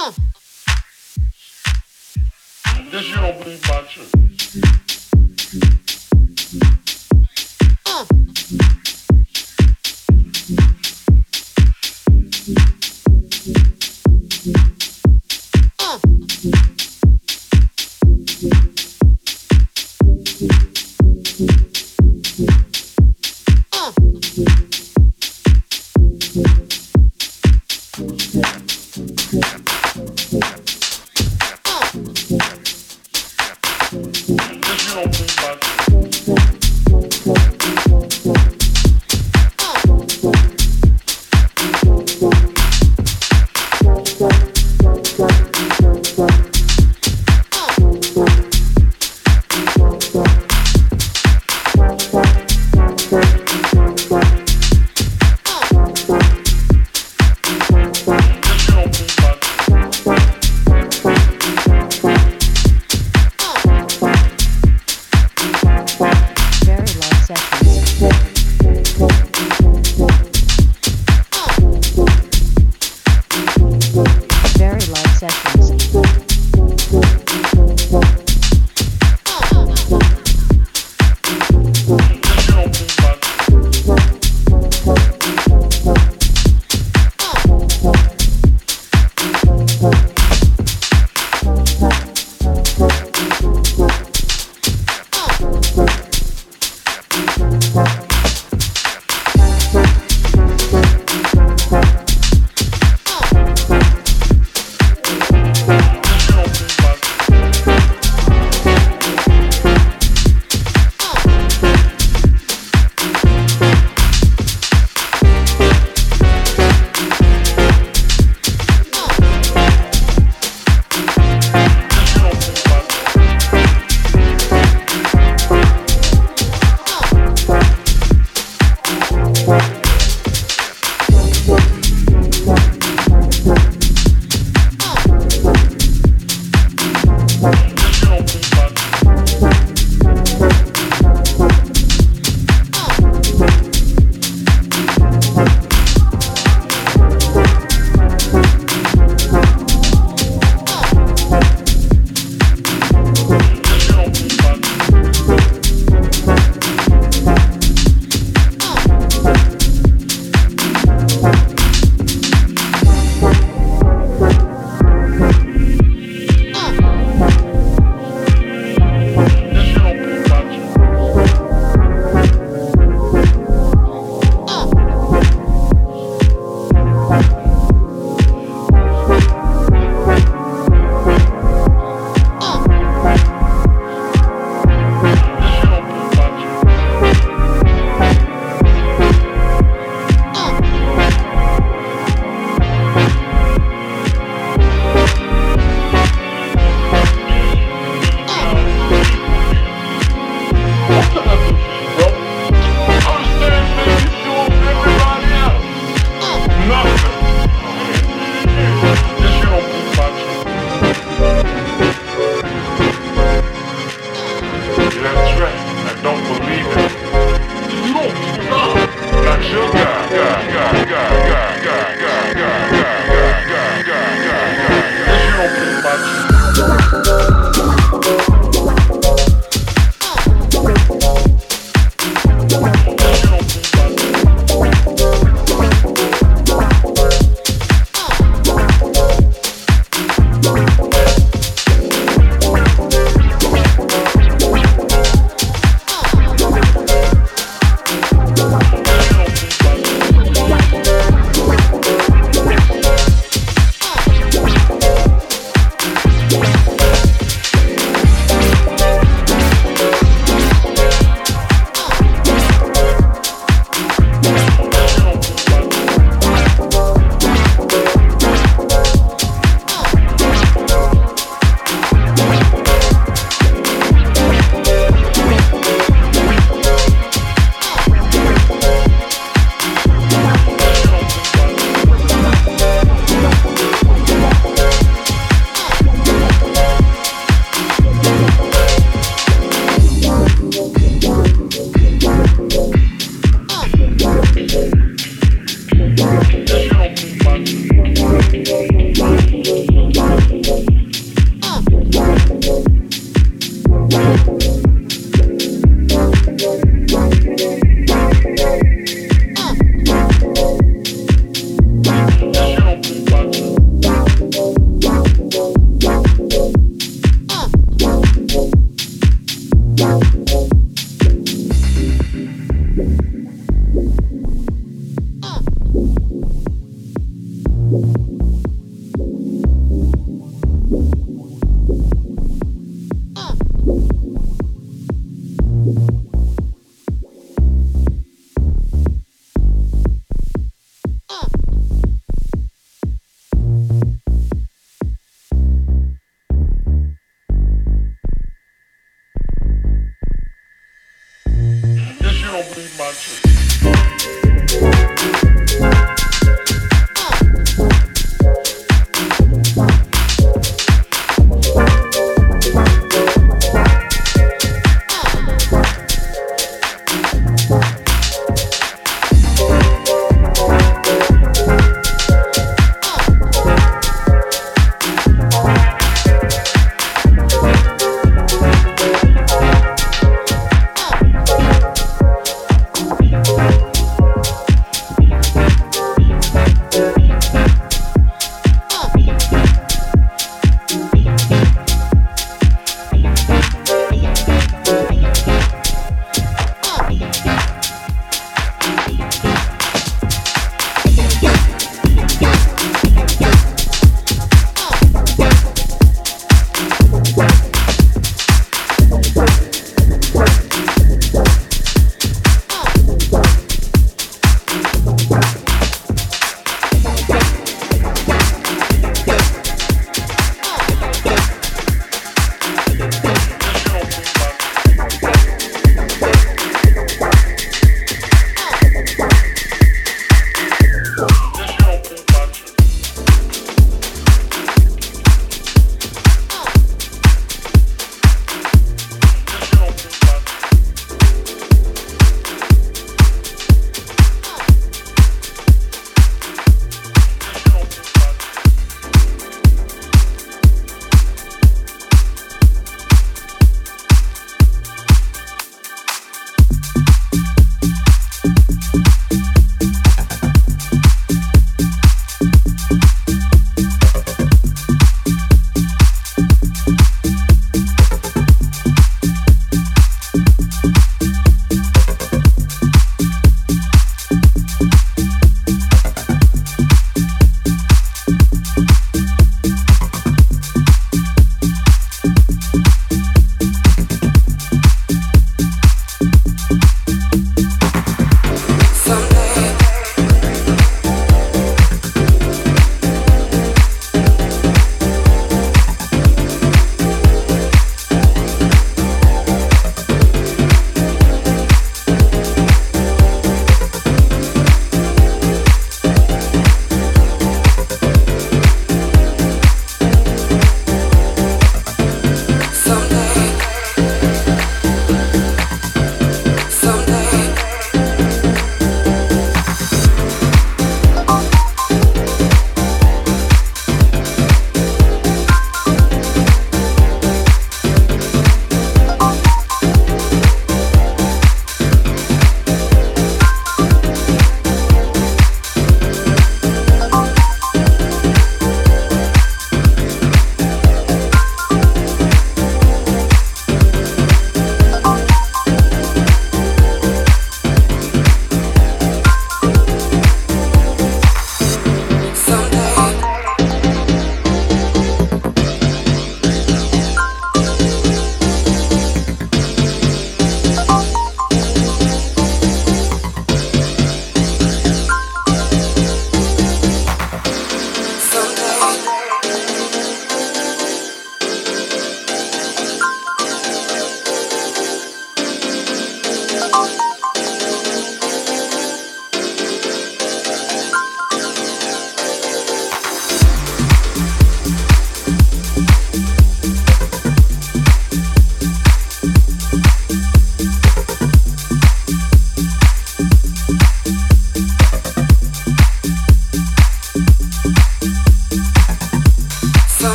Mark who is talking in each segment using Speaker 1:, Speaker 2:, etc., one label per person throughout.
Speaker 1: Guess you don't believe my truth. Guess you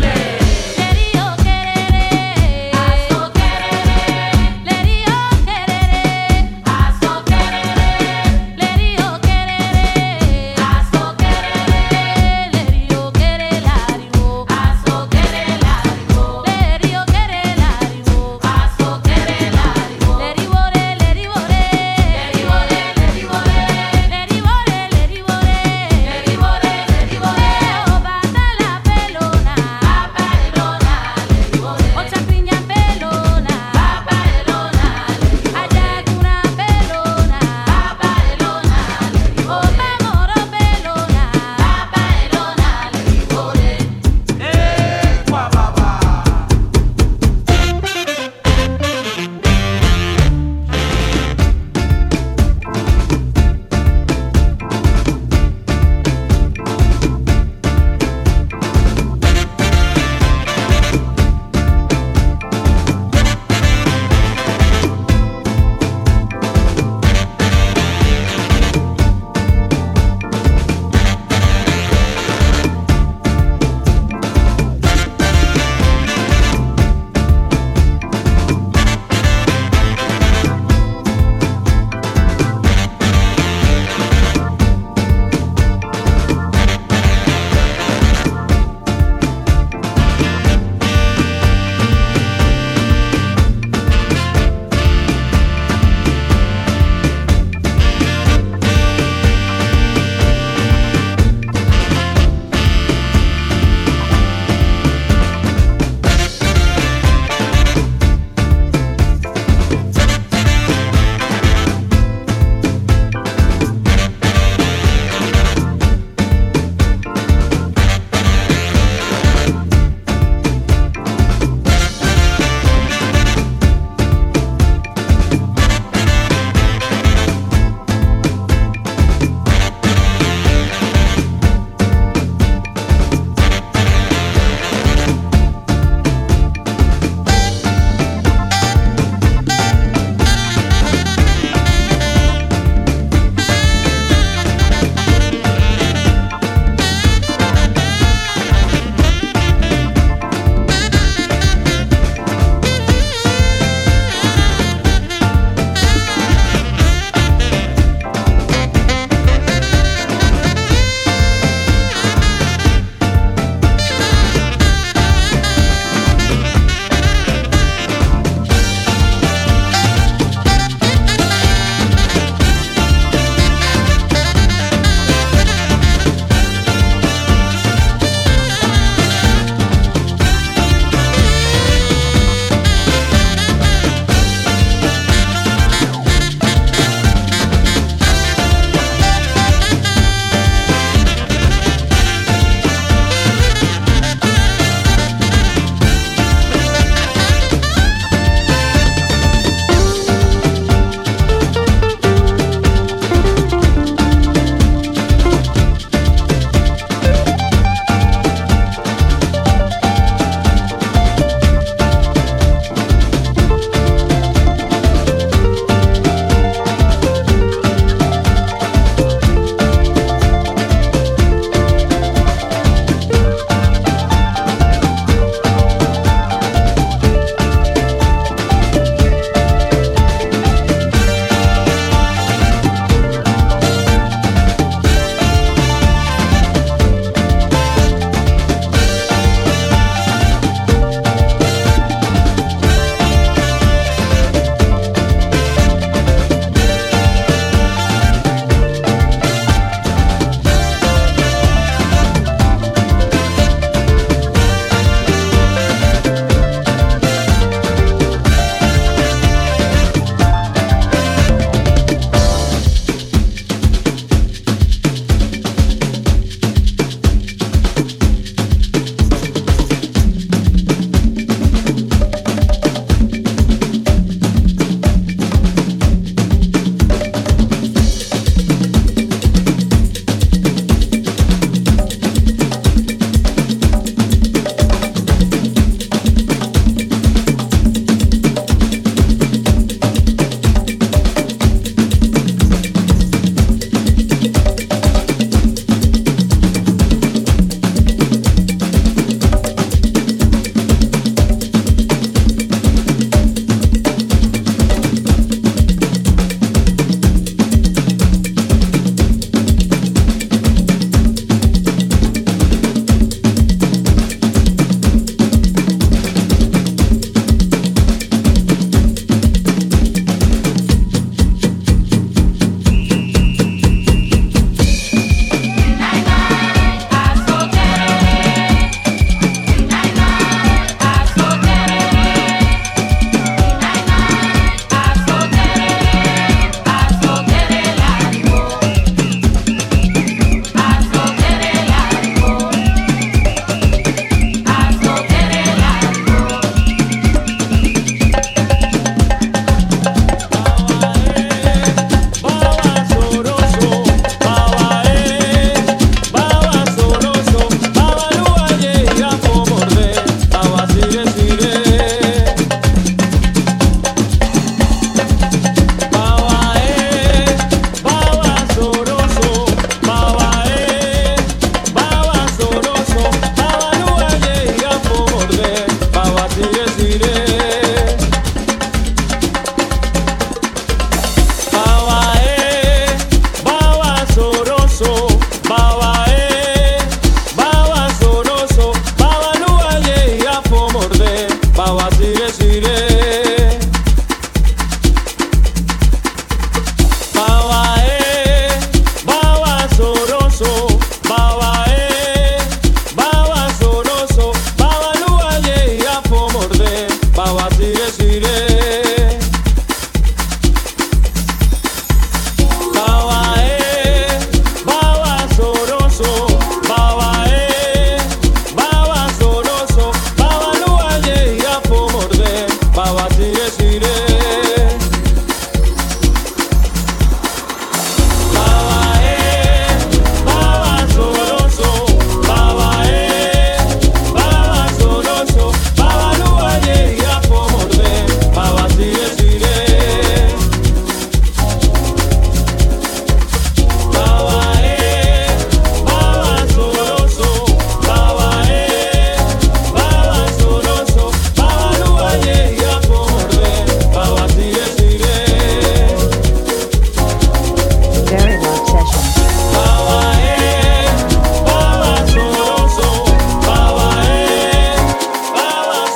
Speaker 2: Lerio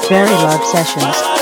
Speaker 2: Very Love Sessions.